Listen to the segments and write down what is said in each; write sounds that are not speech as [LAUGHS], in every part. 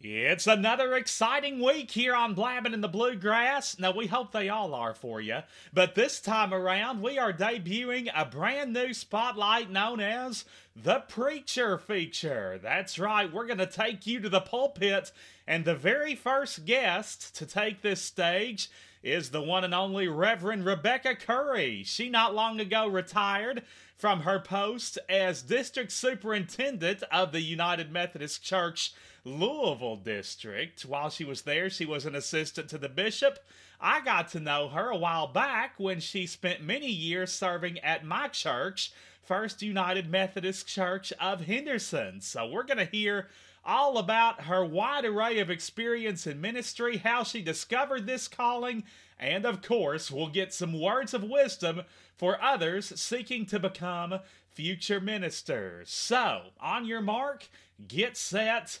It's another exciting week here on Blabbing in the Bluegrass. Now, we hope they all are for you. But this time around, we are debuting a brand new spotlight known as the Preacher Feature. That's right, we're going to take you to the pulpit, and the very first guest to take this stage is the one and only Reverend Rebecca Curry. She not long ago retired from her post as District Superintendent of the United Methodist Church Louisville District. While she was there, she was an assistant to the bishop. I got to know her a while back when she spent many years serving at my church, First United Methodist Church of Henderson. So we're going to hear all about her wide array of experience in ministry, how she discovered this calling, and of course, we'll get some words of wisdom for others seeking to become future ministers. So, on your mark, get set,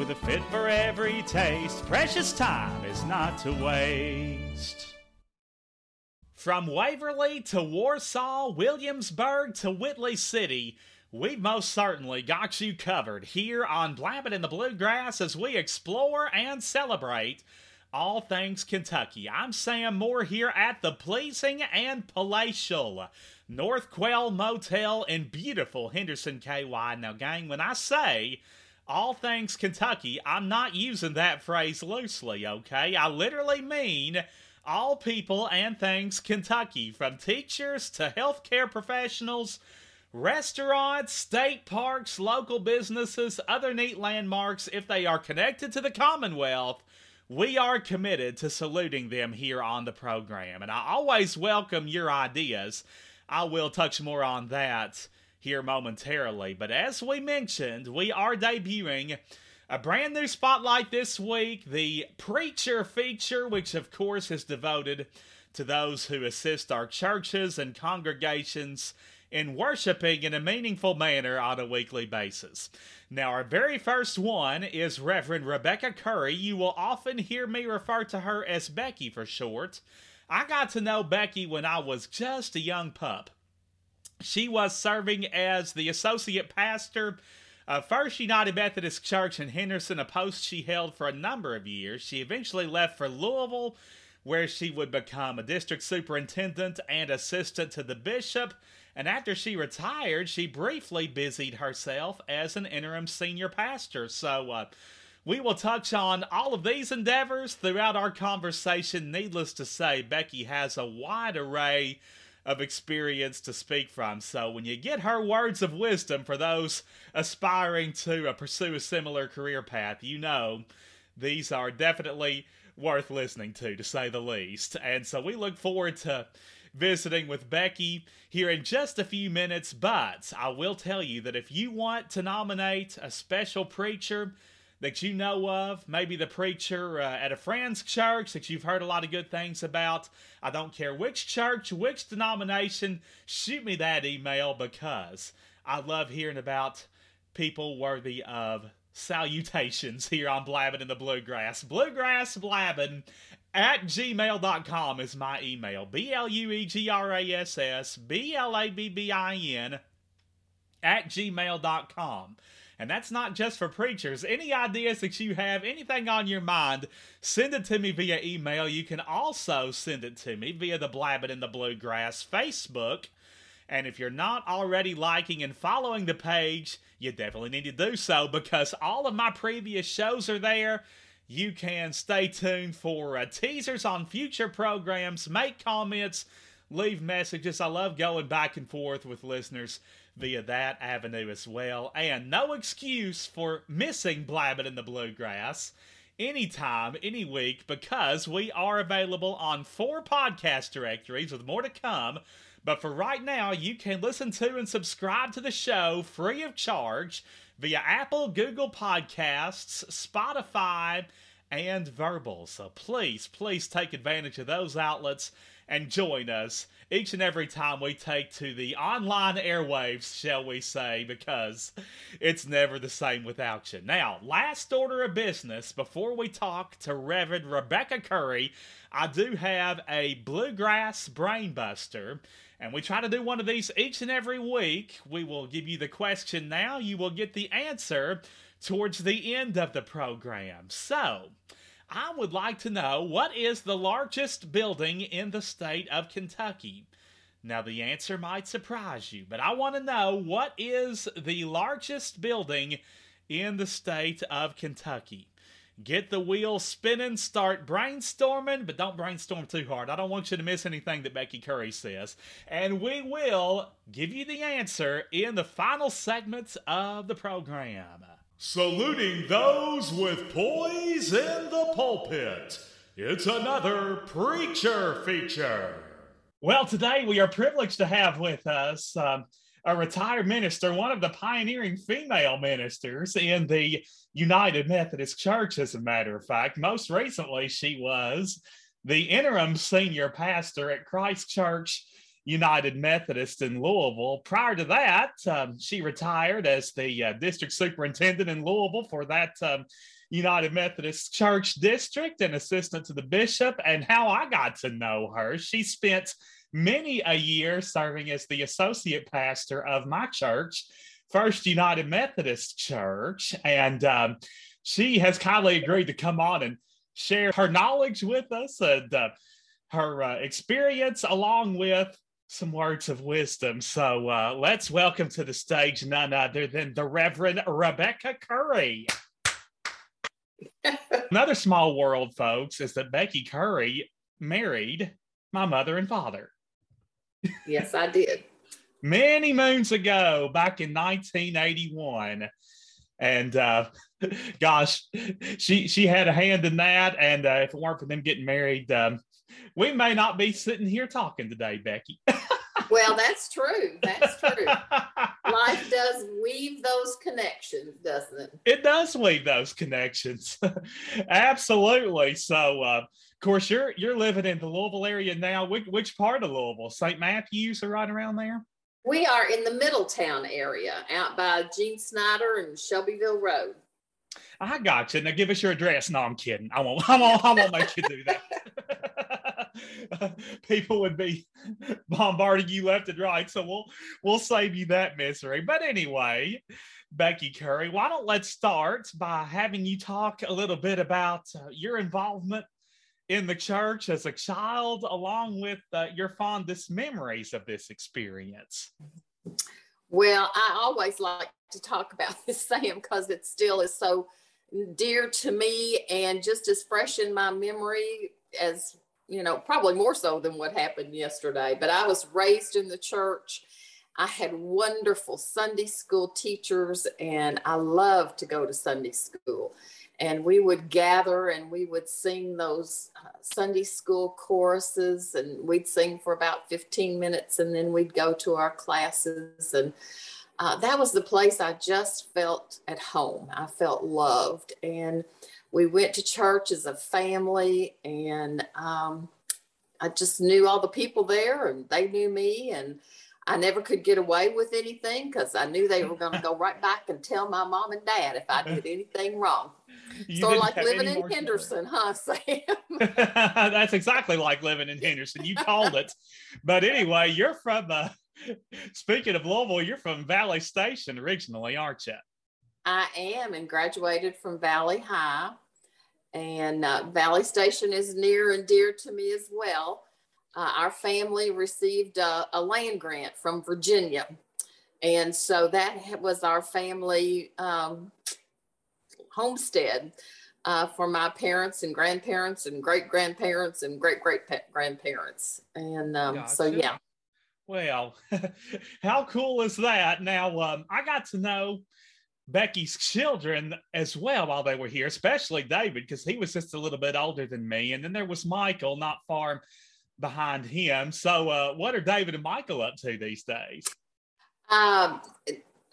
With a fit for every taste, precious time is not to waste. From Waverly to Warsaw, Williamsburg to Whitley City, we've most certainly got you covered here on Blabbing in the Bluegrass as we explore and celebrate all things Kentucky. I'm Sam Moore here at the pleasing and palatial North Quail Motel in beautiful Henderson, KY. Now, gang, when I say all things Kentucky, I'm not using that phrase loosely, okay? I literally mean all people and things Kentucky, from teachers to healthcare professionals, restaurants, state parks, local businesses, other neat landmarks, if they are connected to the Commonwealth. We are committed to saluting them here on the program, and I always welcome your ideas. I will touch more on that here momentarily. But as we mentioned, we are debuting a brand new spotlight this week the Preacher feature, which of course is devoted to those who assist our churches and congregations in worshiping in a meaningful manner on a weekly basis. Now, our very first one is Reverend Rebecca Curry. You will often hear me refer to her as Becky for short. I got to know Becky when I was just a young pup. She was serving as the associate pastor of First United Methodist Church in Henderson, a post she held for a number of years. She eventually left for Louisville, where she would become a district superintendent and assistant to the bishop. And after she retired, she briefly busied herself as an interim senior pastor. So, uh, we will touch on all of these endeavors throughout our conversation. Needless to say, Becky has a wide array of experience to speak from. So when you get her words of wisdom for those aspiring to uh, pursue a similar career path, you know these are definitely worth listening to, to say the least. And so we look forward to visiting with Becky here in just a few minutes. But I will tell you that if you want to nominate a special preacher, that you know of, maybe the preacher uh, at a friend's church that you've heard a lot of good things about. I don't care which church, which denomination, shoot me that email because I love hearing about people worthy of salutations here on Blabbing in the Bluegrass. Bluegrass Blabbing at gmail.com is my email. B L U E G R A S S B L A B B I N at gmail.com. And that's not just for preachers. Any ideas that you have, anything on your mind, send it to me via email. You can also send it to me via the Blabbing in the Bluegrass Facebook. And if you're not already liking and following the page, you definitely need to do so because all of my previous shows are there. You can stay tuned for uh, teasers on future programs, make comments, leave messages. I love going back and forth with listeners via that avenue as well. And no excuse for missing Blabbing in the Bluegrass anytime, any week, because we are available on four podcast directories with more to come. But for right now, you can listen to and subscribe to the show free of charge via Apple, Google Podcasts, Spotify, and Verbal. So please, please take advantage of those outlets and join us each and every time we take to the online airwaves, shall we say, because it's never the same without you. Now, last order of business before we talk to Reverend Rebecca Curry, I do have a bluegrass brainbuster. And we try to do one of these each and every week. We will give you the question now. You will get the answer towards the end of the program. So, I would like to know what is the largest building in the state of Kentucky? Now, the answer might surprise you, but I want to know what is the largest building in the state of Kentucky? Get the wheels spinning, start brainstorming, but don't brainstorm too hard. I don't want you to miss anything that Becky Curry says. And we will give you the answer in the final segments of the program. Saluting those with poise in the pulpit, it's another Preacher feature. Well, today we are privileged to have with us um, a retired minister, one of the pioneering female ministers in the United Methodist Church, as a matter of fact. Most recently, she was the interim senior pastor at Christ Church United Methodist in Louisville. Prior to that, um, she retired as the uh, district superintendent in Louisville for that um, United Methodist Church district and assistant to the bishop. And how I got to know her, she spent many a year serving as the associate pastor of my church, First United Methodist Church. And um, she has kindly agreed to come on and share her knowledge with us and uh, her uh, experience, along with some words of wisdom. So uh, let's welcome to the stage none other than the Reverend Rebecca Curry. [LAUGHS] Another small world, folks, is that Becky Curry married my mother and father. Yes, I did. Many moons ago, back in 1981. And uh, [LAUGHS] gosh, she she had a hand in that. And uh, if it weren't for them getting married, um, we may not be sitting here talking today, Becky. [LAUGHS] well, that's true. That's true. Life does weave those connections, doesn't it? It does weave those connections. [LAUGHS] Absolutely. So, uh, of course, you're you're living in the Louisville area now. Which, which part of Louisville? St. Matthews or right around there? We are in the Middletown area, out by Gene Snyder and Shelbyville Road. I got you. Now give us your address. No, I'm kidding. I won't. [LAUGHS] I won't. I won't make you do that. [LAUGHS] people would be bombarding you left and right. So we'll we'll save you that misery. But anyway, Becky Curry, why don't let's start by having you talk a little bit about uh, your involvement in the church as a child, along with uh, your fondest memories of this experience. Well, I always like to talk about [LAUGHS] this, Sam, because it still is so dear to me and just as fresh in my memory as you know, probably more so than what happened yesterday. But I was raised in the church. I had wonderful Sunday school teachers, and I loved to go to Sunday school. And we would gather and we would sing those uh, Sunday school choruses, and we'd sing for about 15 minutes, and then we'd go to our classes. And uh, that was the place I just felt at home. I felt loved. And we went to church as a family and um, I just knew all the people there and they knew me and I never could get away with anything because I knew they were going to go right back and tell my mom and dad if I did anything wrong. You sort of like living in Henderson, huh, [LAUGHS] Sam? [LAUGHS] That's exactly like living in Henderson. You called it. But anyway, you're from, uh, [LAUGHS] speaking of Louisville, you're from Valley Station originally, aren't you? I am and graduated from Valley High. And uh, Valley Station is near and dear to me as well. Uh, our family received a, a, land grant from Virginia. And so that was our family um, homestead uh, for my parents and grandparents and great grandparents and great great grandparents. And um, gotcha. so, yeah. Well, [LAUGHS] how cool is that? Now, um, I got to know Becky's children as well while they were here, especially David, because he was just a little bit older than me. And then there was Michael not far behind him. So, uh, what are David and Michael up to these days? Um,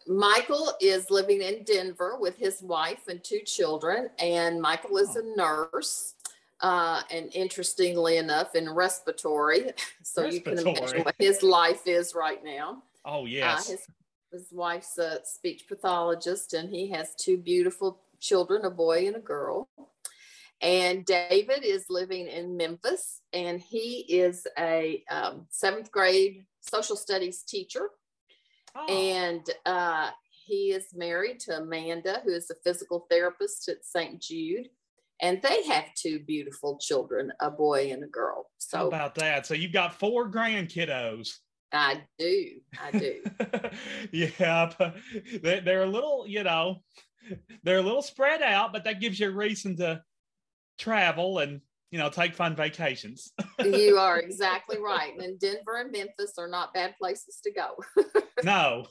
Michael is living in Denver with his wife and two children, and Michael is oh. a nurse. Uh, and interestingly enough, in respiratory. [LAUGHS] So respiratory. you can imagine what his life is right now. Oh, uh, yes. Uh, his, his wife's a speech pathologist, and he has two beautiful children a boy and a girl. And David is living in Memphis, and he is a um, seventh grade social studies teacher. Oh. And uh, he is married to Amanda, who is a physical therapist at St. Jude. And they have two beautiful children, a boy and a girl. So How about that? So you've got four grandkiddos. I do. I do. [LAUGHS] yeah. They're a little, you know, they're a little spread out, but that gives you a reason to travel and you know take fun vacations [LAUGHS] you are exactly right and denver and memphis are not bad places to go [LAUGHS] no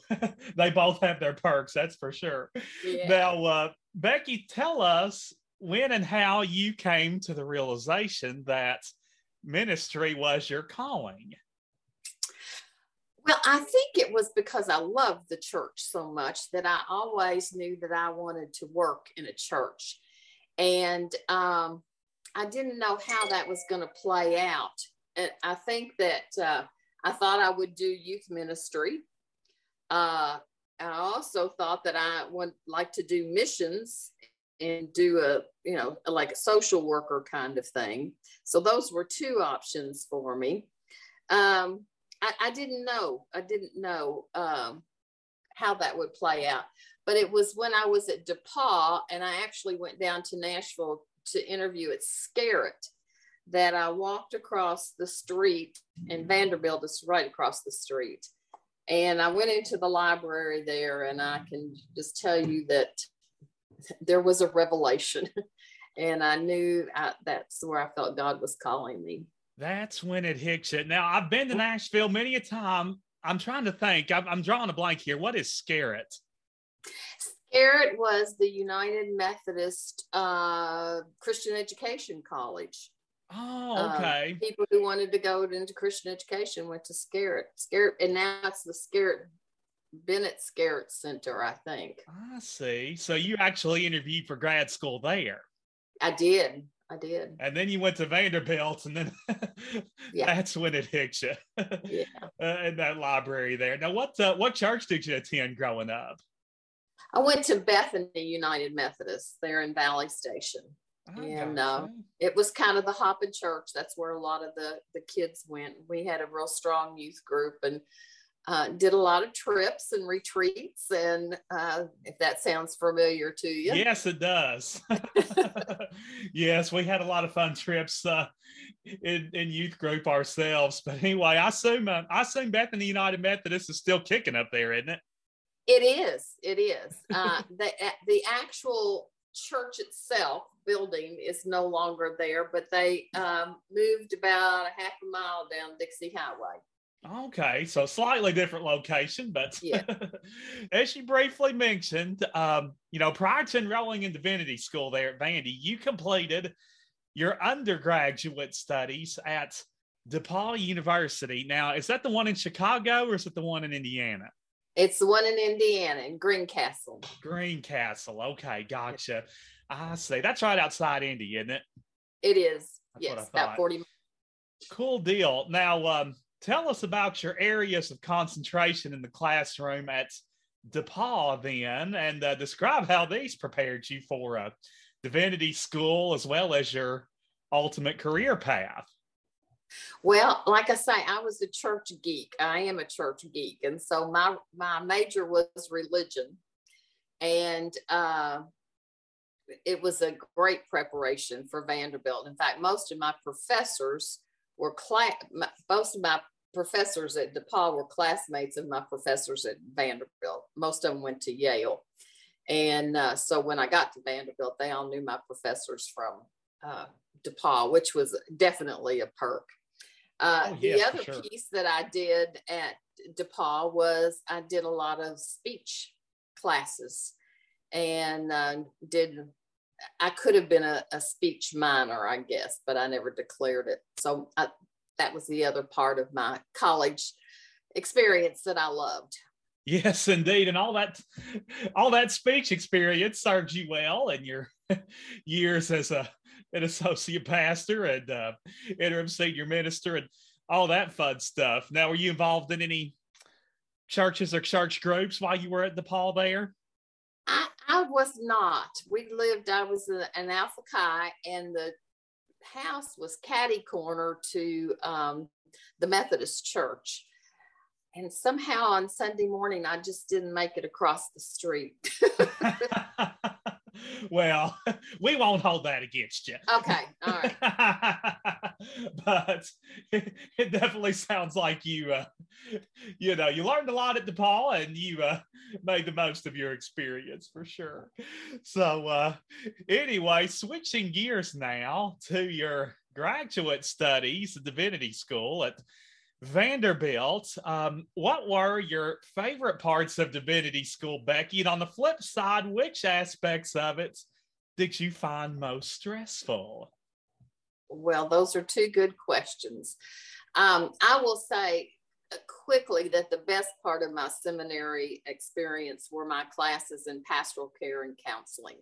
they both have their perks that's for sure yeah. now uh, becky tell us when and how you came to the realization that ministry was your calling well, I think it was because I loved the church so much that I always knew that I wanted to work in a church. And um, I didn't know how that was going to play out. And I think that uh, I thought I would do youth ministry. Uh, I also thought that I would like to do missions and do a, you know, like a social worker kind of thing. So those were two options for me. Um, I, I, didn't know. I didn't know um, how that would play out. But it was when I was at DePauw and I actually went down to Nashville to interview at Scarritt that I walked across the street and Vanderbilt is right across the street. And I went into the library there and I can just tell you that there was a revelation. [LAUGHS] and I knew I, that's where I felt God was calling me. That's when it hits it. Now, I've been to Nashville many a time. I'm trying to think. I'm, I'm drawing a blank here. What is Scarritt? Scarritt was the United Methodist uh, Christian Education College. Oh, um, okay. Um, people who wanted to go into Christian education went to Scarritt. Scarritt, and now it's the Scarritt Bennett Scarritt Center, I think. I see. So you actually interviewed for grad school there. I did. I did. And then you went to Vanderbilt, and then [LAUGHS] yeah. that's when it hit you. yeah. [LAUGHS] Uh, in that library there. Now, what uh, what church did you attend growing up? I went to Bethany United Methodist there in Valley Station. Oh, and uh, it was kind of the hopping church. That's where a lot of the, the kids went. We had a real strong youth group and uh, did a lot of trips and retreats. And uh, if that sounds familiar to you. Yes, it does. [LAUGHS] [LAUGHS] yes, we had a lot of fun trips uh, in, in youth group ourselves. But anyway, I assume, uh, I assume Bethany United Methodist is still kicking up there, isn't it? It is. It is. [LAUGHS] Uh, the the actual church itself building is no longer there, but they um, moved about a half a mile down Dixie Highway. Okay, so slightly different location, but yeah. [LAUGHS] as you briefly mentioned, um, you know, prior to enrolling in divinity school there at Vandy, you completed your undergraduate studies at DePauw University. Now, is that the one in Chicago or is it the one in Indiana? It's the one in Indiana in Greencastle. Greencastle. Okay, gotcha. I see. That's right outside Indy, isn't it? It is. That's yes, about 40 Cool deal. Now, um, tell us about your areas of concentration in the classroom at DePauw then, and uh, describe how these prepared you for a divinity school as well as your ultimate career path. Well, like I say, I was a church geek. I am a church geek, and so my my major was religion, and uh, it was a great preparation for Vanderbilt. In fact, most of my professors were class. Most of my professors at DePauw were classmates of my professors at Vanderbilt. Most of them went to Yale, and uh, so when I got to Vanderbilt, they all knew my professors from uh, DePauw, which was definitely a perk. Uh, oh, yeah, the other sure. piece that I did at DePauw was I did a lot of speech classes and uh, did I could have been a, a, speech minor, I guess, but I never declared it. So I, that was the other part of my college experience that I loved. Yes, indeed, and all that all that speech experience served you well in your [LAUGHS] years as a an associate pastor and uh, interim senior minister and all that fun stuff. Now, were you involved in any churches or church groups while you were at DePauw there? I, I was not. We lived, I was an Alpha Chi, and the house was catty corner to um, the Methodist church. And somehow on Sunday morning, I just didn't make it across the street. [LAUGHS] [LAUGHS] [LAUGHS] [LAUGHS] well, [LAUGHS] we won't hold that against you. Okay. All right. [LAUGHS] but it, definitely sounds like you, uh, you know, you learned a lot at DePauw and you uh, made the most of your experience for sure. So, uh, anyway, switching gears now to your graduate studies at Divinity School at Vanderbilt, um, what were your favorite parts of Divinity School, Becky? And on the flip side, which aspects of it did you find most stressful? Well, those are two good questions. Um, I will say quickly that the best part of my seminary experience were my classes in pastoral care and counseling.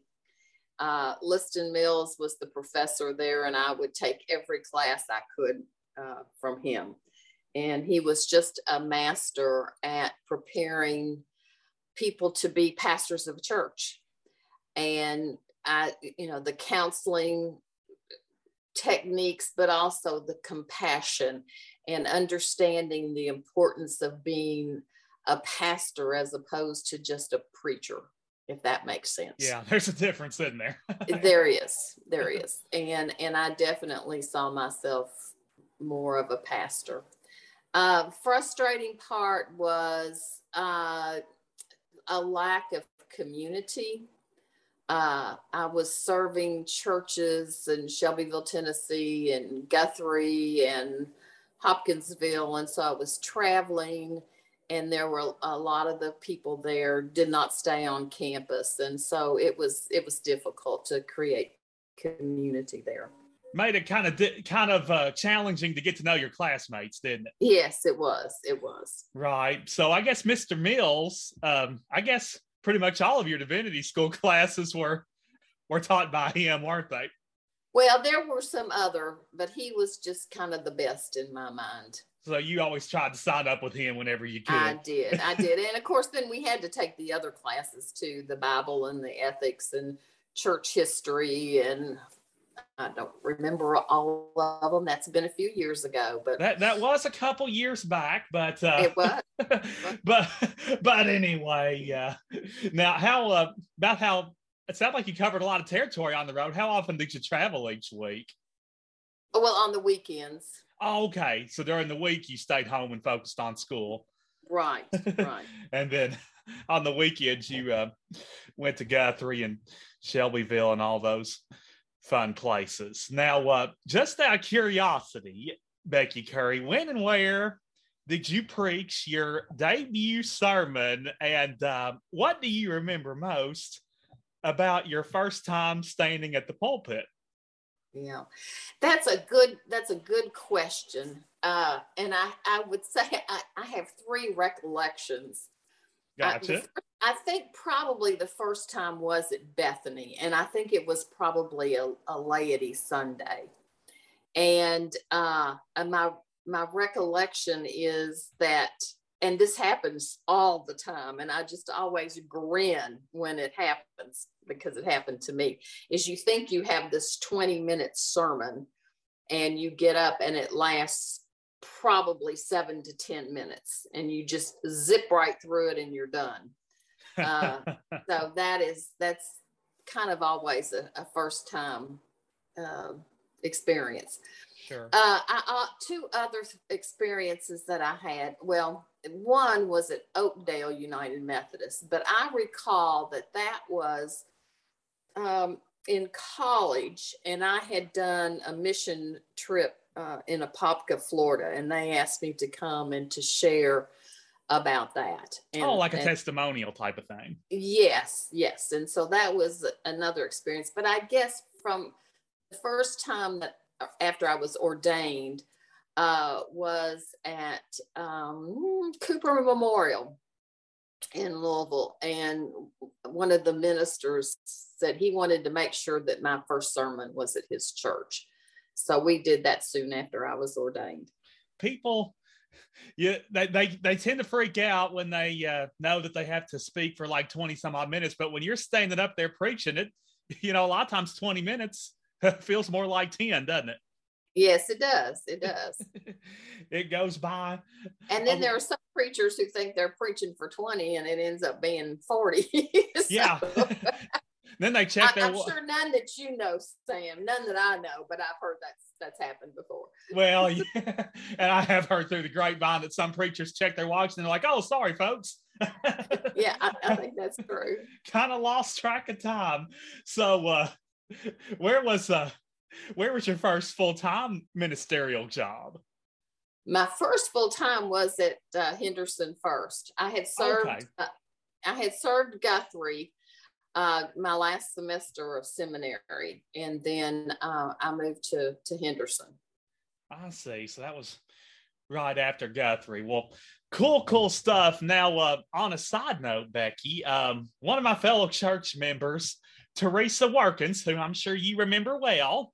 Uh, Liston Mills was the professor there, and I would take every class I could uh, from him and he was just a master at preparing people to be pastors of a church. And i you know the counseling techniques but also the compassion and understanding the importance of being a pastor as opposed to just a preacher if that makes sense. Yeah [LAUGHS] there's a difference in there? There is there is. And and i definitely saw myself more of a pastor uh, frustrating part was uh, a lack of community. Uh, I was serving churches in Shelbyville, Tennessee, and Guthrie and Hopkinsville, and so I was traveling, and there were a lot of the people there did not stay on campus, and so it was it was difficult to create community there made it kind of di- kind of uh, challenging to get to know your classmates, didn't it? Yes, it was. It was. Right. So I guess Mr. Mills, um, I guess pretty much all of your divinity school [LAUGHS] classes were were taught by him, weren't they? Well, there were some other, but he was just kind of the best in my mind. So you always tried to sign up with him whenever you could. I did. I [LAUGHS] did. and of course, then we had to take the other classes too, the Bible and the ethics and church history and I don't remember all of them. That's been a few years ago, but that that was a couple years back. But uh, it was. [LAUGHS] but but anyway, uh, now how uh, about how it sounded like you covered a lot of territory on the road. How often did you travel each week? Well, on the weekends. Oh, okay, so during the week you stayed home and focused on school. Right, right. [LAUGHS] and then on the weekends you uh, went to Guthrie and Shelbyville and all those fun places. Now, uh, just out of curiosity, Becky Curry, when and where did you preach your debut sermon, and uh, what do you remember most about your first time standing at the pulpit? Yeah, that's a good that's a good question, uh, and I I would say I, I have three recollections. Gotcha. Uh, I think probably the first time was at Bethany, and I think it was probably a, a laity Sunday. And uh, and my my recollection is that, and this happens all the time, and I just always grin when it happens because it happened to me. Is you think you have this twenty minute sermon, and you get up and it lasts probably seven to ten minutes, and you just zip right through it and you're done uh, [LAUGHS] so that is that's kind of always a, a first time uh, experience. Sure. Uh, I, uh, two other experiences that I had. Well, one was at Oakdale United Methodist, but I recall that that was um, in college, and I had done a mission trip uh, in Apopka, Florida, and they asked me to come and to share about that. And, oh, like a and, testimonial type of thing. Yes, yes. And so that was another experience. But I guess from the first time that uh, after I was ordained uh, was at um, Cooper Memorial in Louisville. And one of the ministers said he wanted to make sure that my first sermon was at his church. So we did that soon after I was ordained. People, yeah, they, they, they tend to freak out when they uh, know that they have to speak for like 20 some odd minutes. But when you're standing up there preaching it, [LAUGHS] you know, a lot of times 20 minutes [LAUGHS] feels more like 10, doesn't it? Yes, it does. It does. [LAUGHS] it goes by. And then um, there are some preachers who think they're preaching for 20 and it ends up being 40. so, yeah. Then they check I, their. I'm sure none that you know, Sam, none that I know, but I've heard that's that's happened before. well, [LAUGHS] yeah. [LAUGHS] And I have heard through the grapevine that some preachers check their watch and they're like, oh, sorry, folks. [LAUGHS] yeah, I, I think that's true. kind of lost track of time. So uh where was uh where was your first full-time ministerial job? My first full time was at uh, Henderson First. I had served. Okay. Uh, I had served Guthrie uh, my last semester of seminary, and then uh, I moved to to Henderson. I see. So that was right after Guthrie. Well, cool, cool stuff. Now, uh, on a side note, Becky, um, one of my fellow church members, Teresa Workins, who I'm sure you remember well,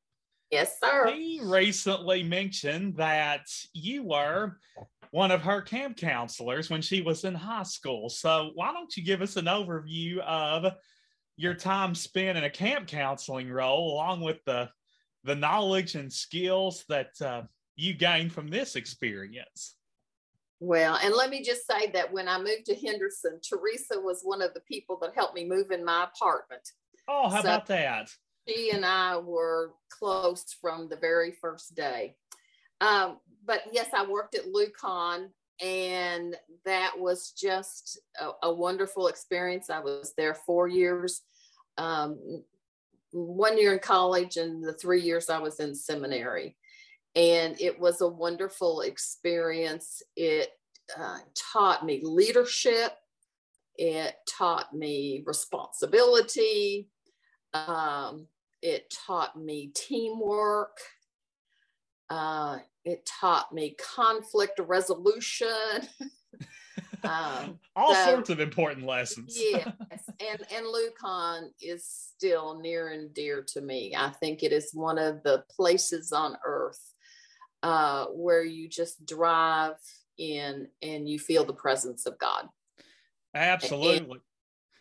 Yes, sir. He recently mentioned that you were one of her camp counselors when she was in high school. So, why don't you give us an overview of your time spent in a camp counseling role, along with the the knowledge and skills that uh, you gained from this experience? Well, and let me just say that when I moved to Henderson, Teresa was one of the people that helped me move in my apartment. Oh, how so, about that? she and I were close from the very first day. Um, but yes, I worked at Loucon, and that was just a, a wonderful experience. I was there four years, um, one year in college, and the three years I was in seminary. And it was a wonderful experience. It uh, taught me leadership, it taught me responsibility, um, it taught me teamwork. Uh, it taught me conflict resolution. [LAUGHS] um, [LAUGHS] All so, sorts of important lessons. yes, [LAUGHS] and and Loucon is still near and dear to me. I think it is one of the places on earth uh, where you just drive in and you feel the presence of God. Absolutely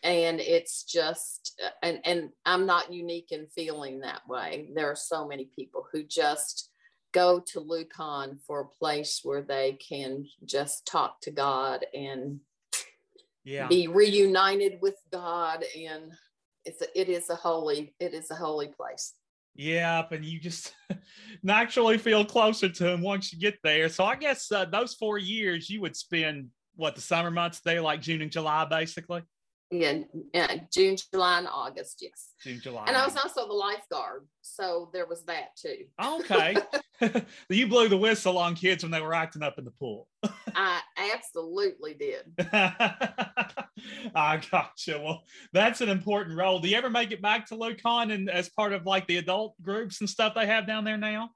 and it's just and and i'm not unique in feeling that way there are so many people who just go to loucon for a place where they can just talk to god and yeah. be reunited with god and it's a, it is a holy it is a holy place Yep, and you just [LAUGHS] naturally feel closer to him once you get there. So I guess uh, those four years you would spend what the summer months there, like June and July, basically in, June, July, and August. Yes. June, July. And I was also the lifeguard, so there was that too. Okay. [LAUGHS] [LAUGHS] you blew the whistle on kids when they were acting up in the pool. [LAUGHS] I absolutely did. I gotcha. Well, that's an important role. Do you ever make it back to Loucon and as part of like the adult groups and stuff they have down there now?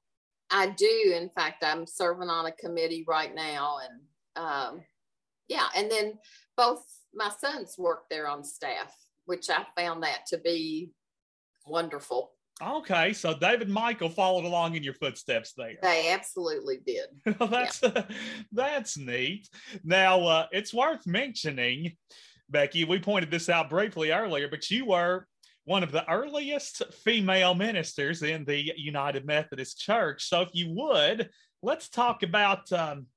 I do. In fact, I'm serving on a committee right now, and um, yeah, and then both my sons work there on staff, which I found that to be wonderful. Okay, so David Michael followed along in your footsteps there. They absolutely did. [LAUGHS] well, that's yeah. uh, [LAUGHS] that's neat. Now, uh, it's worth mentioning, Becky. We pointed this out briefly earlier, but you were one of the earliest female ministers in the United Methodist Church. So, if you would, let's talk about um,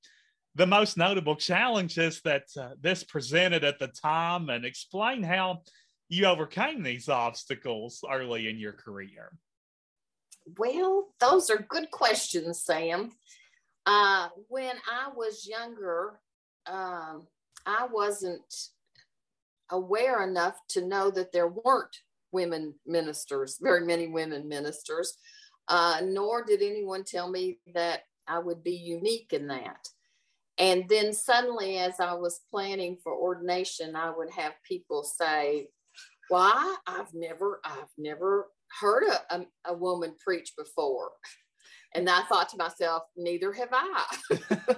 the most notable challenges that uh, this presented at the time and explain how you overcame these obstacles early in your career. Well, those are good questions, Sam. Uh, when I was younger, um, I wasn't aware enough to know that there weren't women ministers, very many women ministers. uh, nor did anyone tell me that I would be unique in that. And then suddenly, as I was planning for ordination, I would have people say, "Why? I've never, I've never heard a, a, a woman preach before." And I thought to myself, neither have I.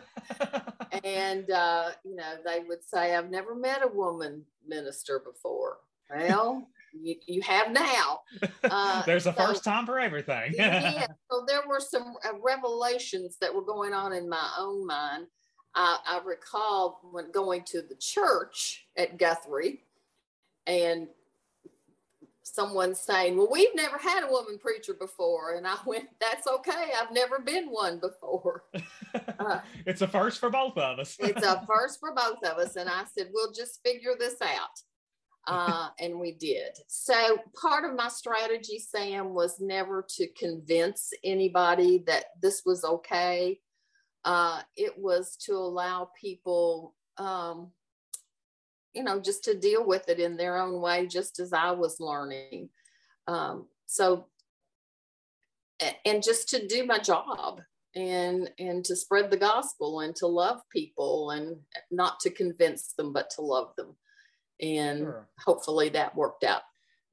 [LAUGHS] and, uh, you know, they would say, I've never met a woman minister before. Well, you, you have now. [LAUGHS] Uh, There's a so, first time for everything. yeah. [LAUGHS] So there were some uh, revelations that were going on in my own mind. I, I recall when going to the church at Guthrie and someone saying, Well, we've never had a woman preacher before. And I [LAUGHS] went, That's okay. I've never been one before. [LAUGHS] Uh, it's a first for both of us. it's a [LAUGHS] first for both of us. And I said, We'll just figure this out. Uh, and we did. So, part of my strategy, Sam, was never to convince anybody that this was okay. Uh, it was to allow people um, you know, just to deal with it in their own way, just as I was learning. Um, so, and just to do my job and and to spread the gospel and to love people and not to convince them but to love them and sure. hopefully that worked out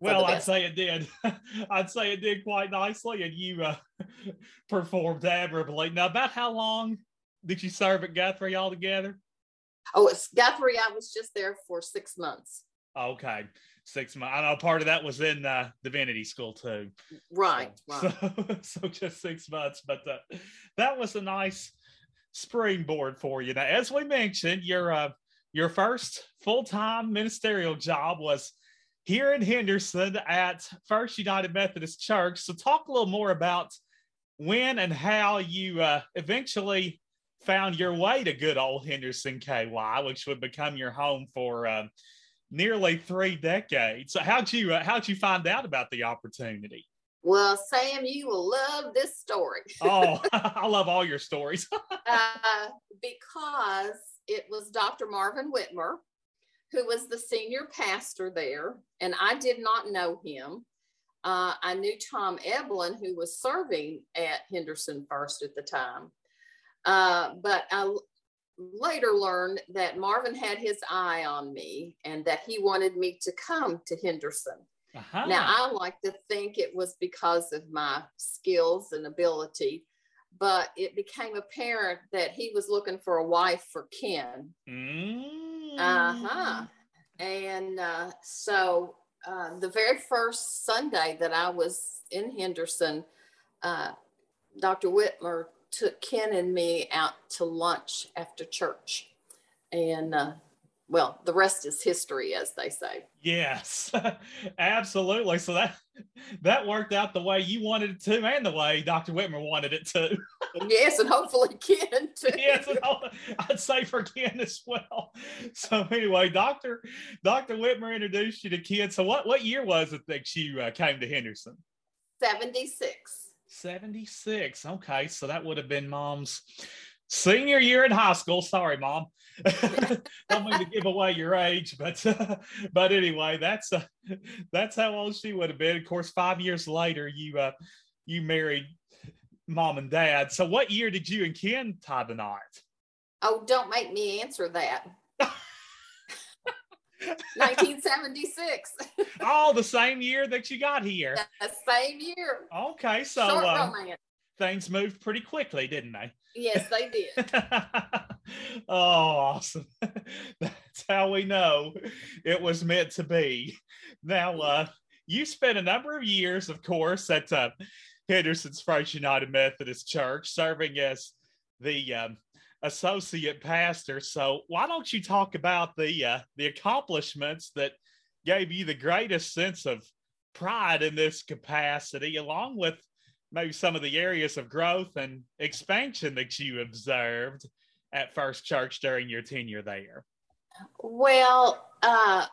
well i'd say it did [LAUGHS] i'd say it did quite nicely and you uh, [LAUGHS] performed admirably now about how long did you serve at guthrie altogether Oh, it's Guthrie. I was just there for six months. Okay, six months. I know part of that was in uh, divinity school too. Right. So, right. [LAUGHS] so, so just six months, but uh, that was a nice springboard for you. Now, as we mentioned, your uh, your first full time ministerial job was here in Henderson at First United Methodist Church. So, talk a little more about when and how you uh, eventually found your way to good old Henderson KY, which would become your home for uh, nearly three decades. So how'd you uh, how'd you find out about the opportunity? Well, Sam, you will love this story. [LAUGHS] oh, [LAUGHS] I love all your stories. [LAUGHS] uh, because it was Dr. Marvin Whitmer, who was the senior pastor there, and I did not know him. Uh, I knew Tom Eblin, who was serving at Henderson First at the time. Uh, but I later learned that Marvin had his eye on me and that he wanted me to come to Henderson. Uh-huh. Now, I like to think it was because of my skills and ability, but it became apparent that he was looking for a wife for Ken. Mm. Uh-huh. And uh, so uh, the very first Sunday that I was in Henderson, uh, Dr. Whitmer took Ken and me out to lunch after church. And uh, well, the rest is history, as they say. Yes, [LAUGHS] absolutely. So that that worked out the way you wanted it to, and the way Dr. Whitmer wanted it to. [LAUGHS] yes, and hopefully Ken too. yes, I'd say for Ken as well. So anyway, Doctor Doctor Whitmer introduced you to Ken. So what what year was it that you uh, came to Henderson? Seventy six. 76. Okay, so that would have been mom's senior year in high school. Sorry, mom. [LAUGHS] Don't mean to give away your age, but uh, [LAUGHS] but anyway, that's uh, that's how old she would have been. Of course, five years later, you uh, you married mom and dad. So, what year did you and Ken tie the knot? Oh, don't make me answer that. [LAUGHS] 1976. oh, the same year that you got here. The same year. Okay, so Short uh, things moved pretty quickly, didn't they? Yes, they [LAUGHS] did. oh, awesome. [LAUGHS] That's how we know it was meant to be. Now, uh, you spent a number of years, of course, at uh, Henderson's First United Methodist Church, serving as the um, associate pastor. So why don't you talk about the uh, the accomplishments that gave you the greatest sense of pride in this capacity, along with maybe some of the areas of growth and expansion that you observed at First Church during your tenure there? Well, uh,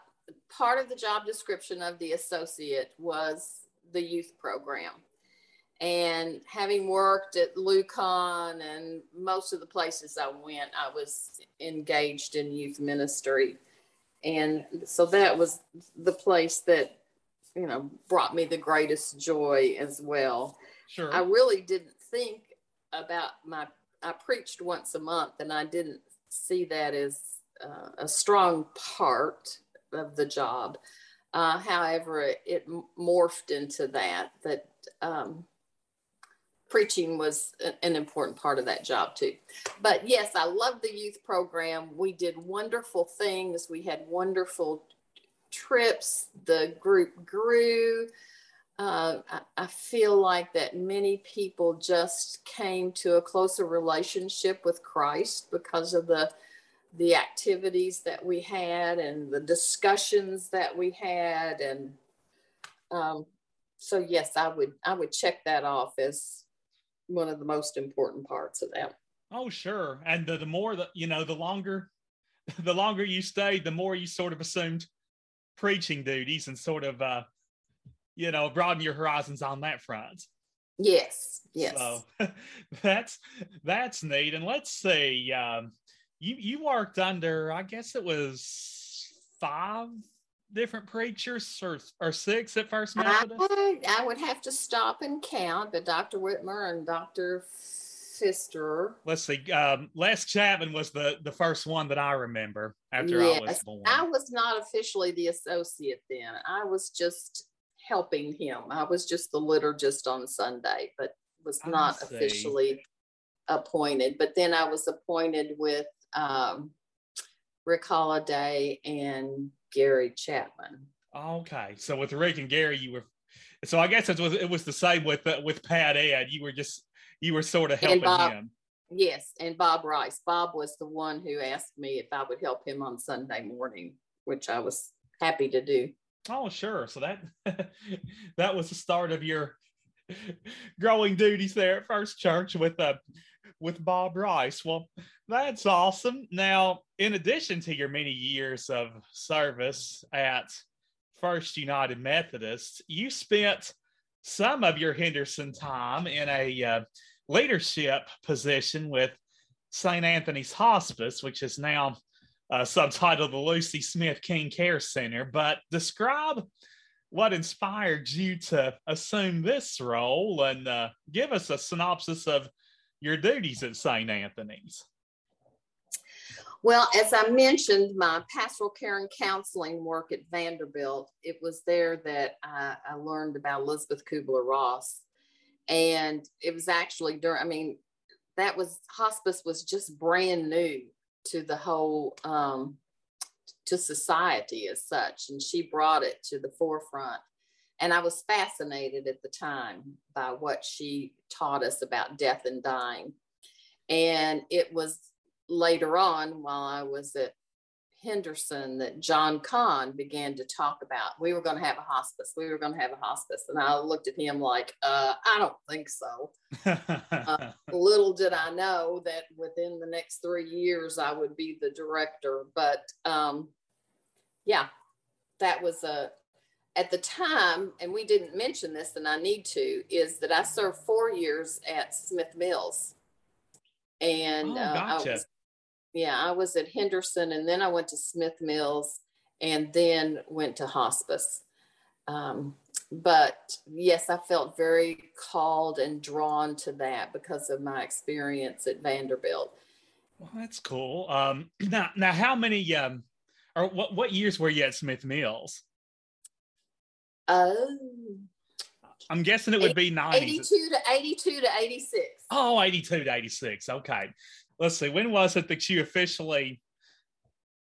part of the job description of the associate was the youth program and having worked at Loucon and most of the places I went, I was engaged in youth ministry. And so that was the place that, you know, brought me the greatest joy as well. Sure. I really didn't think about my. I preached once a month, and I didn't see that as uh, a strong part of the job. Uh, however, it, it, morphed into that. That um, preaching was an important part of that job too. But yes, I love the youth program. We did wonderful things. We had wonderful trips. The group grew. Uh, I, I, feel like that many people just came to a closer relationship with Christ because of the the activities that we had and the discussions that we had and um, so yes i would i would check that off as one of the most important parts of that. Oh, sure. And the, the more that, you know, the longer, [LAUGHS] the longer you stayed, the more you sort of assumed preaching duties and sort of, uh, you know, broaden your horizons on that front. Yes. Yes. So [LAUGHS] that's, that's neat. And let's see, um, you, you worked under, I guess it was five different preachers or, or six at First Methodist? I, I would have to stop and count, but Dr. Whitmer and Dr. Fister. Let's see. Um, Les Chapman was the, the first one that I remember after yes, I was born. I was not officially the associate then. I was just helping him. I was just the liturgist on Sunday, but was not officially appointed. But then I was appointed with um, Rick Holiday and Gary Chapman. Okay, so with Rick and Gary, you were. So I guess it was it was the same with uh, with Pat Ed. You were just you were sort of helping Bob, him. Yes, and Bob Rice. Bob was the one who asked me if I would help him on Sunday morning, which I was happy to do. Oh, sure. So that [LAUGHS] that was the start of your [LAUGHS] growing duties there at First Church with uh with Bob Rice. Well, that's awesome. Now, in addition to your many years of service at First United Methodist, you spent some of your Henderson time in a uh, leadership position with St. Anthony's Hospice, which is now uh, subtitled the Lucy Smith King Care Center. But describe what inspired you to assume this role and uh, give us a synopsis of your duties at St. Anthony's. Well, as I mentioned, my pastoral care and counseling work at Vanderbilt, it was there that I, I learned about Elizabeth Kubler Ross. And it was actually during, I mean, that was hospice was just brand new to the whole, um, to society as such. And she brought it to the forefront. And I was fascinated at the time by what she taught us about death and dying. And it was later on, while I was at Henderson, that John Kahn began to talk about we were going to have a hospice. We were going to have a hospice. And I looked at him like, uh, I don't think so. [LAUGHS] uh, little did I know that within the next three years, I would be the director. But um, yeah, that was a, at the time, and we didn't mention this, and I need to, is that I served four years at Smith Mills. And oh, gotcha. I was yeah, I was at Henderson and then I went to Smith Mills and then went to hospice. Um, but yes, I felt very called and drawn to that because of my experience at Vanderbilt. Well, that's cool. Um, [CLEARS THROAT] now, now, how many um, or what what years were you at Smith Mills? Oh, I'm guessing it would be 90s. 82 to 82 to 86. Oh, 82 to 86. Okay let's see, when was it that you officially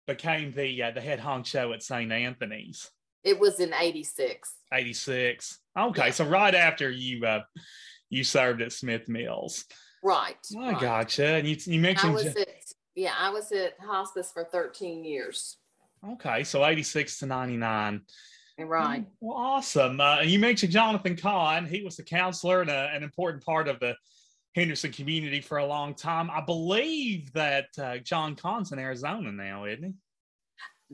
became the uh, the head honcho at St. Anthony's? It was in 86. 86. Okay, yeah. so right after you uh, you served at Smith Mills. Right. I right. gotcha. And you, you mentioned. I was at, yeah, I was at hospice for 13 years. Okay, so 86 to 99. Right. Well, awesome. Uh, you mentioned Jonathan Kahn. He was a counselor and a, an important part of the Henderson community for a long time. I believe that uh, John Kahn's in Arizona now, isn't he?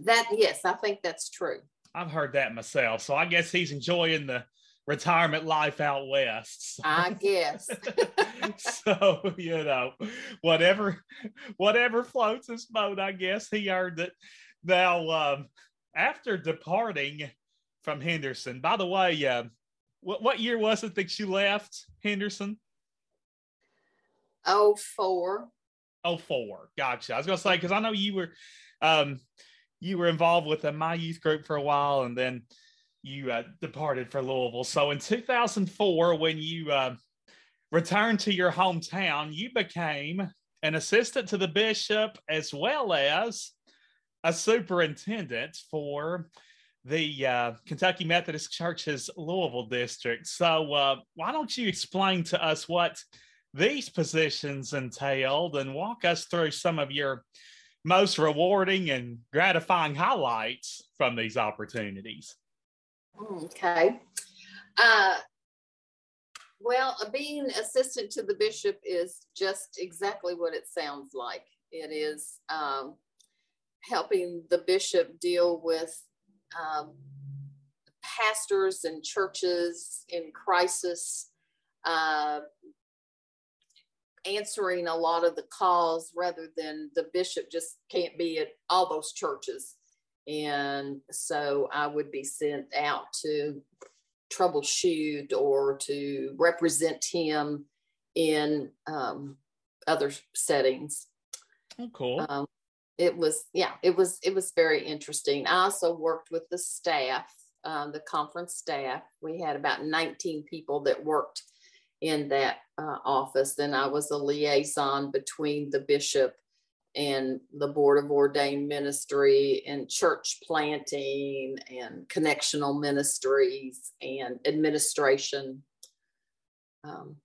That yes, I think that's true. I've heard that myself. So I guess he's enjoying the retirement life out west. So. I [LAUGHS] guess. [LAUGHS] so you know, whatever, whatever floats his boat. I guess he earned it. Now, um, after departing from Henderson, by the way, uh, what what year was it that you left Henderson? Oh four. Oh four. Gotcha. I was gonna say because I know you were um you were involved with the my youth group for a while and then you uh, departed for Louisville. So in 2004, when you uh, returned to your hometown, you became an assistant to the bishop as well as a superintendent for the uh, Kentucky Methodist Church's Louisville district. So, uh, why don't you explain to us what these positions entailed and walk us through some of your most rewarding and gratifying highlights from these opportunities? Okay. Uh, well, being assistant to the bishop is just exactly what it sounds like. It is um, helping the bishop deal with um, pastors and churches in crisis, uh, answering a lot of the calls rather than the bishop just can't be at all those churches. And so I would be sent out to troubleshoot or to represent him in um, other settings. Oh, cool. Um, it was, yeah, it was, it was very interesting. I also worked with the staff, um, the conference staff. We had about 19 people that worked in that uh, office, and I was a liaison between the bishop and the Board of Ordained Ministry and church planting and connectional ministries and administration. Um,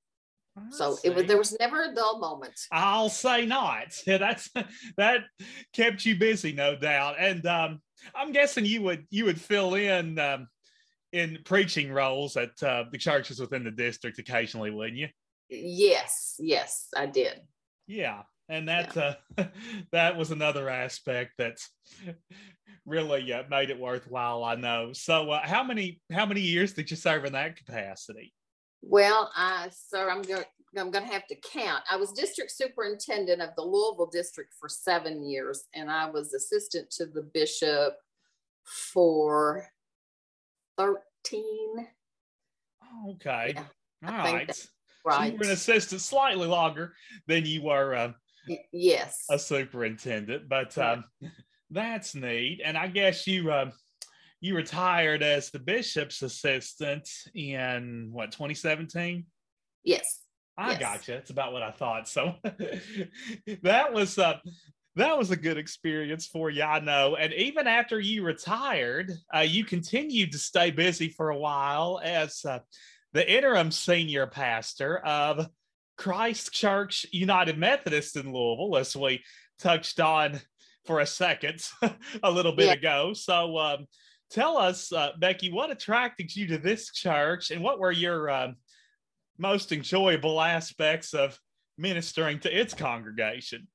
so it was there was never a dull moment. I'll say not. [LAUGHS] That's that kept you busy, no doubt. And um, I'm guessing you would you would fill in um, in preaching roles at uh, the churches within the district occasionally, wouldn't you? Yes, yes, I did. Yeah and that yeah. uh, [LAUGHS] that was another aspect that's [LAUGHS] really uh, made it worthwhile. I know. So, uh, how many how many years did you serve in that capacity? Well, I sir, I'm going I'm going to have to count. I was district superintendent of the Louisville district for seven years, and I was assistant to the bishop for thirteen. Okay. Yeah, All right. Right. So you were an assistant slightly longer than you were uh, yes a superintendent but um, that's neat and i guess you uh, you retired as the bishop's assistant in what 2017 yes i yes. gotcha it's about what i thought so [LAUGHS] that was uh that was a good experience for you, I know. And even after you retired, uh, you continued to stay busy for a while as uh, the interim senior pastor of Christ Church United Methodist in Louisville, as we touched on for a second [LAUGHS] a little bit yeah. ago. So, um, tell us, uh, Becky, what attracted you to this church and what were your um, most enjoyable aspects of ministering to its congregation?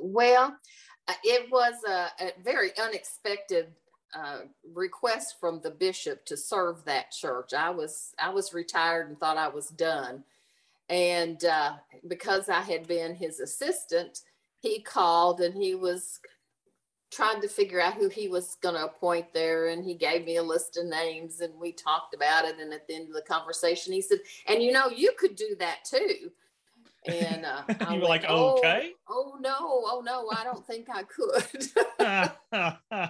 Well, uh, it was a, a very unexpected uh, request from the bishop to serve that church. I was I was retired and thought I was done, and uh, because I had been his assistant, he called and he was trying to figure out who he was going to appoint there. And he gave me a list of names and we talked about it. And at the end of the conversation, he said, And you know, you could do that too. And uh, [LAUGHS] you were like, oh, okay. Oh, no, oh, no, I don't think I could.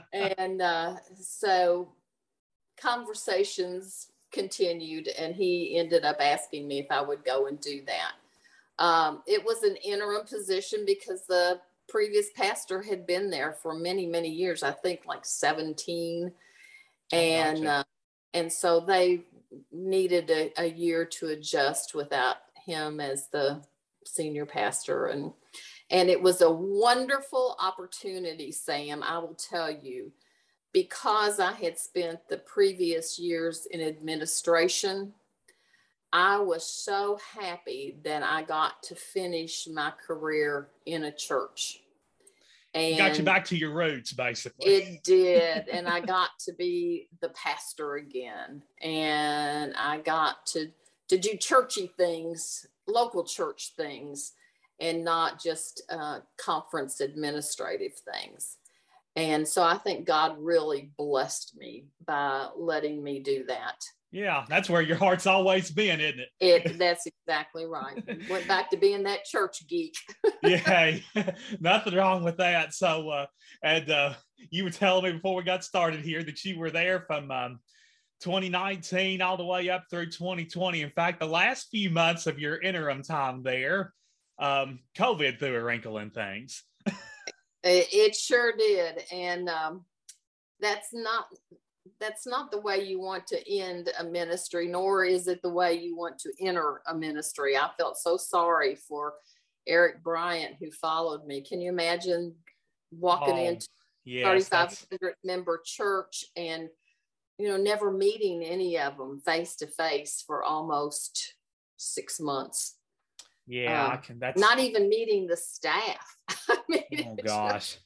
[LAUGHS] and uh, so conversations continued and he ended up asking me if I would go and do that. Um, it was an interim position because the previous pastor had been there for many, many years, I think like 17. And, gotcha. uh, and so they needed a, a year to adjust without him as the senior pastor. And, and it was a wonderful opportunity, Sam, I will tell you because I had spent the previous years in administration, I was so happy that I got to finish my career in a church. And got you back to your roots, basically. It did. and I got to be the pastor again. And I got to to do churchy things, local church things, and not just uh, conference administrative things. And so I think God really blessed me by letting me do that. Yeah, that's where your heart's always been, isn't it? It [LAUGHS] that's exactly right. Went back to being that church geek. [LAUGHS] yeah, [LAUGHS] nothing wrong with that. So, uh, and uh, you were telling me before we got started here that you were there from um, 2019 all the way up through 2020. In fact, the last few months of your interim time there, um, COVID threw a wrinkle in things. it, it sure did, and um, that's not that's not the way you want to end a ministry, nor is it the way you want to enter a ministry. I felt so sorry for Eric Bryant who followed me. Can you imagine walking oh, into yes, 3,500 member church and you know never meeting any of them face to face for almost six months? Yeah, um, I can. That's not even meeting the staff. [LAUGHS] I mean, oh gosh.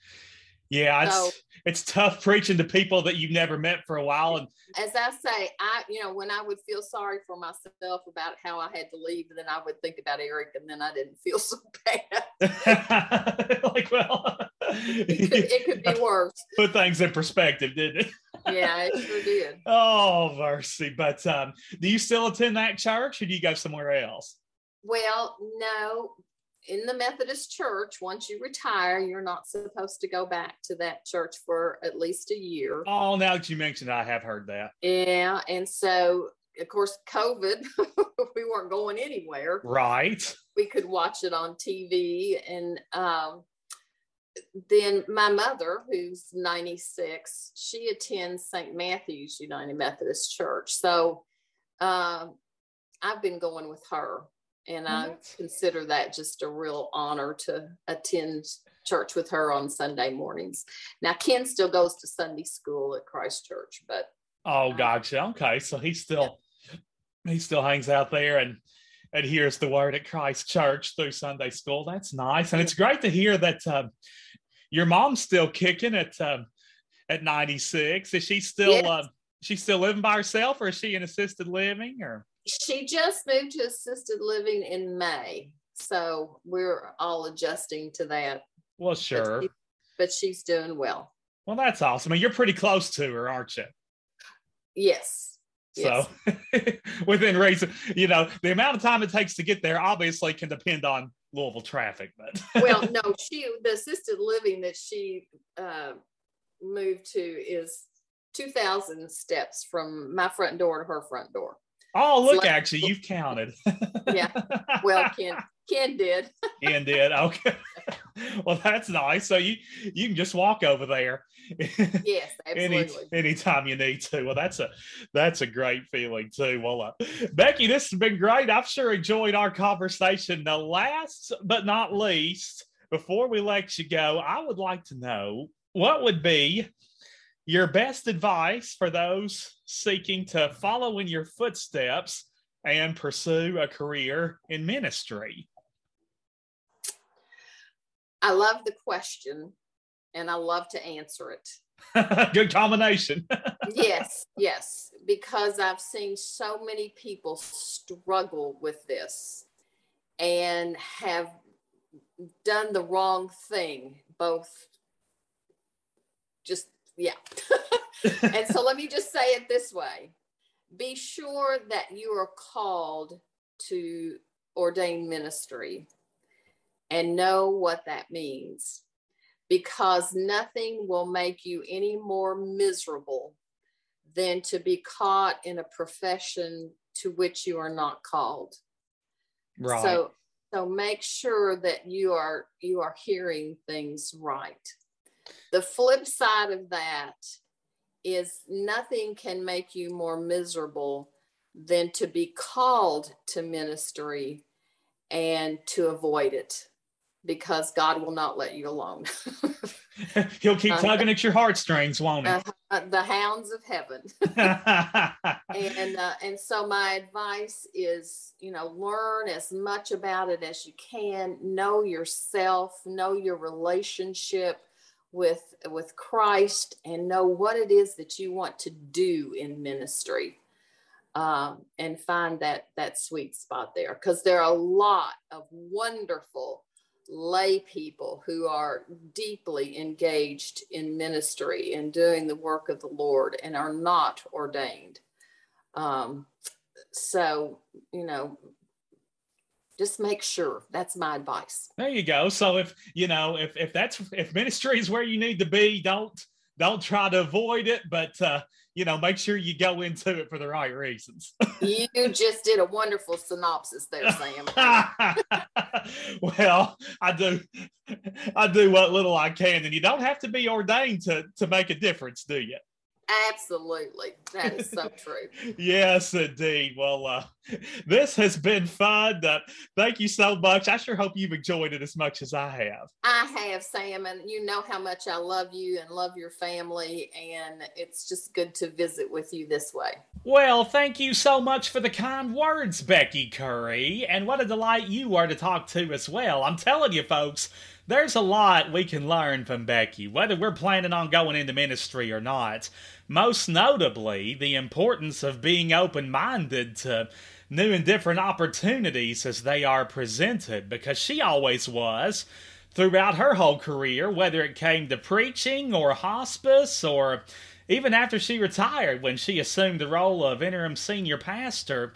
Yeah, it's so, it's tough preaching to people that you've never met for a while. And as I say, I you know when I would feel sorry for myself about how I had to leave, then I would think about Eric, and then I didn't feel [LAUGHS] so bad. [LAUGHS] like, well, it could, it could, be [LAUGHS] worse. Put things in perspective, didn't it? yeah, it sure did. Oh mercy! But um, do you still attend that church, or do you go somewhere else? Well, no, in the Methodist church, once you retire, you're not supposed to go back to that church for at least a year. Oh, now that you mentioned, I have heard that. Yeah. And so, of course, COVID, [LAUGHS] we weren't going anywhere. Right. We could watch it on TV. And um, then my mother, who's 96, she attends St. Matthew's United Methodist Church. So um, I've been going with her and I consider that just a real honor to attend church with her on Sunday mornings. Now, Ken still goes to Sunday school at Christ Church, but oh, uh, gotcha. Okay, so he still yeah. he still hangs out there and and hears the word at Christ Church through Sunday school. That's nice, and it's great to hear that um, your mom's still kicking at um, at ninety six. Is she still? Yes. Uh, she still living by herself, or is she in assisted living, or? She just moved to assisted living in May. So we're all adjusting to that. Well, sure. But, she, but she's doing well. Well, that's awesome. I mean, you're pretty close to her, aren't you? Yes. So yes. [LAUGHS] within reason, you know, the amount of time it takes to get there obviously can depend on Louisville traffic, but [LAUGHS] well, no, she the assisted living that she uh, moved to is 2000 steps from my front door to her front door. Oh, look, like, actually, you've counted. [LAUGHS] yeah. Well, Ken Ken did. [LAUGHS] Ken did. Okay. well, that's nice. So you you can just walk over there. Yes, [LAUGHS] absolutely. Any anytime you need to. Well, that's a that's a great feeling too. Well, uh, Becky, this has been great. I've sure enjoyed our conversation. The last but not least, before we let you go, I would like to know what would be your best advice for those seeking to follow in your footsteps and pursue a career in ministry? I love the question and I love to answer it. [LAUGHS] Good combination. [LAUGHS] yes, yes, because I've seen so many people struggle with this and have done the wrong thing, both just yeah. [LAUGHS] and so let me just say it this way. Be sure that you are called to ordain ministry and know what that means because nothing will make you any more miserable than to be caught in a profession to which you are not called. Right. so so make sure that you are you are hearing things right the flip side of that is nothing can make you more miserable than to be called to ministry and to avoid it because God will not let you alone. [LAUGHS] He'll keep uh, tugging uh, at your heartstrings, won't he? Uh, the hounds of heaven. [LAUGHS] and uh, and so my advice is, you know, learn as much about it as you can. Know yourself. Know your relationship with with Christ and know what it is that you want to do in ministry um, and find that that sweet spot there because there are a lot of wonderful lay people who are deeply engaged in ministry and doing the work of the Lord and are not ordained. Um, so, you know, just make sure. That's my advice. There you go. So if you know if if that's if ministry is where you need to be don't don't try to avoid it but uh you know make sure you go into it for the right reasons. [LAUGHS] You just did a wonderful synopsis there sam. [LAUGHS] Well i do i do what little i can and you don't have to be ordained to to make a difference do you Absolutely. That is so [LAUGHS] true. yes, indeed. Well, uh, this has been fun. Uh, thank you so much. I sure hope you've enjoyed it as much as I have. I have, Sam, and you know how much I love you and love your family, and it's just good to visit with you this way. Well, thank you so much for the kind words, Becky Curry, and what a delight you are to talk to as well. I'm telling you, folks, there's a lot we can learn from Becky, whether we're planning on going into ministry or not. Most notably, the importance of being open minded to new and different opportunities as they are presented, because she always was throughout her whole career, whether it came to preaching or hospice or even after she retired when she assumed the role of interim senior pastor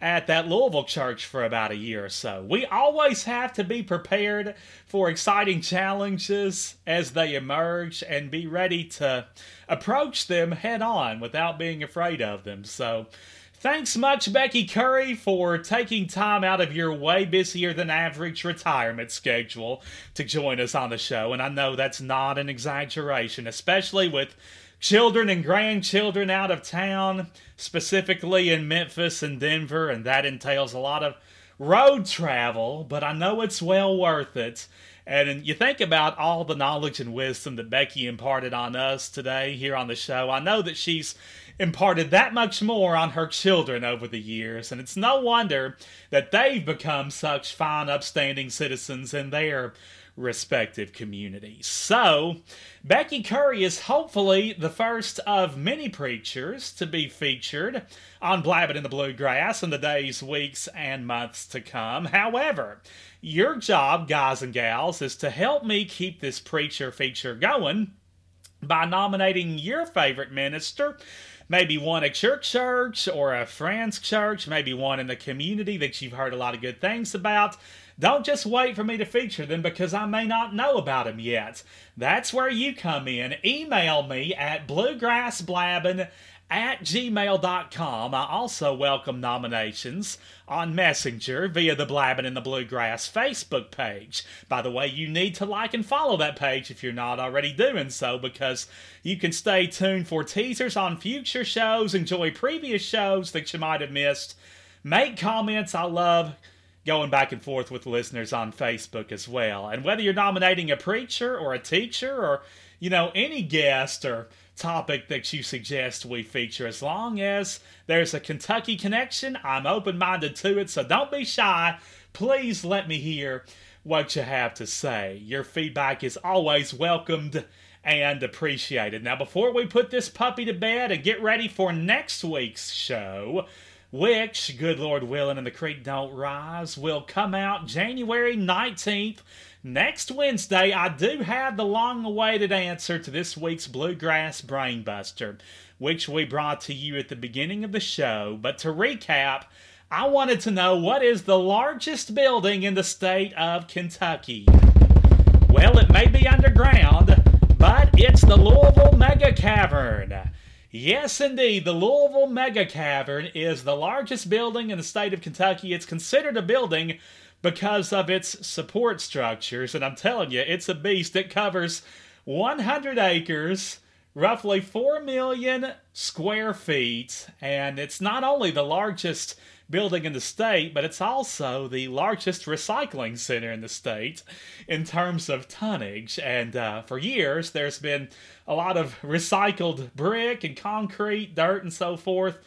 at that Louisville church for about a year or so. We always have to be prepared for exciting challenges as they emerge and be ready to approach them head on without being afraid of them. So, thanks much, Becky Curry, for taking time out of your way busier than average retirement schedule to join us on the show. And I know that's not an exaggeration, especially with children and grandchildren out of town, specifically in Memphis and Denver, and that entails a lot of road travel, but I know it's well worth it. And you think about all the knowledge and wisdom that Becky imparted on us today here on the show. I know that she's imparted that much more on her children over the years, and it's no wonder that they've become such fine, upstanding citizens in their respective communities. So, Becky Curry is hopefully the first of many preachers to be featured on Blabbing in the Bluegrass in the days, weeks, and months to come. However, your job, guys and gals, is to help me keep this preacher feature going by nominating your favorite minister maybe one at your church or a friend's church, maybe one in the community that you've heard a lot of good things about, don't just wait for me to feature them because I may not know about them yet. That's where you come in. Email me at bluegrassblabbing at gmail.com. I also welcome nominations on Messenger via the Blabbing in the Bluegrass Facebook page. By the way, you need to like and follow that page if you're not already doing so because you can stay tuned for teasers on future shows, enjoy previous shows that you might have missed, make comments. I love going back and forth with listeners on Facebook as well. And whether you're nominating a preacher or a teacher or, you know, any guest or topic that you suggest we feature, as long as there's a Kentucky connection, I'm open minded to it. So don't be shy. Please let me hear what you have to say. Your feedback is always welcomed and appreciated. Now, before we put this puppy to bed and get ready for next week's show, which, good Lord willing, and the creek don't rise, will come out January 19th. Next Wednesday, I do have the long awaited answer to this week's Bluegrass Brainbuster, which we brought to you at the beginning of the show. But to recap, I wanted to know what is the largest building in the state of Kentucky? Well, it may be underground, but it's the Louisville Mega Cavern. Yes, indeed. The Louisville Mega Cavern is the largest building in the state of Kentucky. It's considered a building because of its support structures. And I'm telling you, it's a beast. It covers 100 acres, roughly 4 million square feet. And it's not only the largest building in the state, but it's also the largest recycling center in the state in terms of tonnage. And uh, for years, there's been a lot of recycled brick and concrete, dirt, and so forth.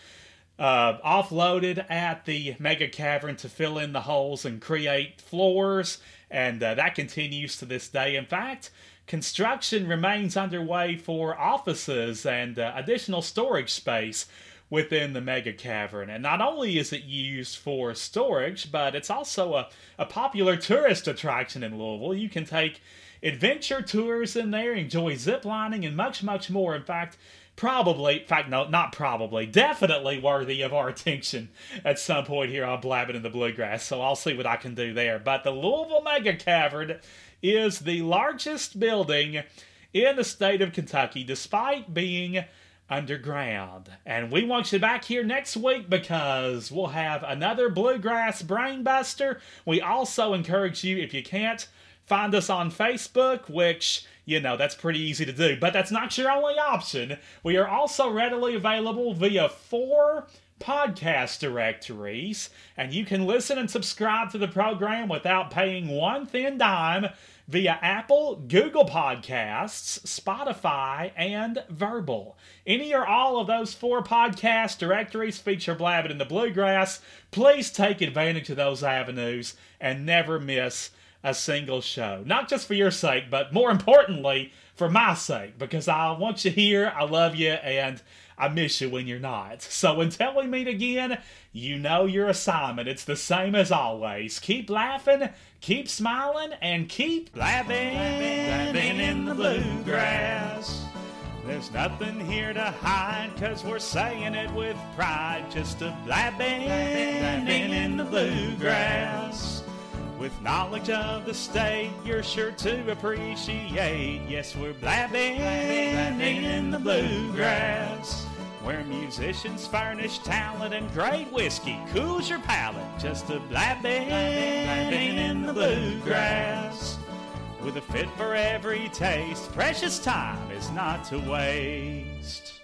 Uh, offloaded at the mega cavern to fill in the holes and create floors, and uh, that continues to this day. In fact, construction remains underway for offices and uh, additional storage space within the mega cavern. And not only is it used for storage, but it's also a, a popular tourist attraction in Louisville. You can take adventure tours in there, enjoy ziplining, and much, much more. In fact, probably, in fact, no, not probably, definitely worthy of our attention at some point here on Blabbing in the Bluegrass. So I'll see what I can do there. But the Louisville Mega Cavern is the largest building in the state of Kentucky, despite being underground. And we want you back here next week because we'll have another Bluegrass Brainbuster. We also encourage you, if you can't, find us on Facebook, which you know, that's pretty easy to do. But that's not your only option. We are also readily available via four podcast directories, and you can listen and subscribe to the program without paying one thin dime via Apple, Google Podcasts, Spotify, and Verbal. Any or all of those four podcast directories feature Blabbing in the Bluegrass. Please take advantage of those avenues and never miss a single show. Not just for your sake, but more importantly, for my sake, because I want you here, I love you, and I miss you when you're not. So until we meet again, you know your assignment. It's the same as always. Keep laughing, keep smiling, and keep blabbing, blabbing in the bluegrass. There's nothing here to hide, cause we're saying it with pride. Just a blabbing, blabbing in the bluegrass. With knowledge of the state, you're sure to appreciate. Yes, we're blabbing, blabbing in the bluegrass. Where musicians furnish talent and great whiskey cools your palate. Just a blabbing, blabbing in the bluegrass. With a fit for every taste, precious time is not to waste.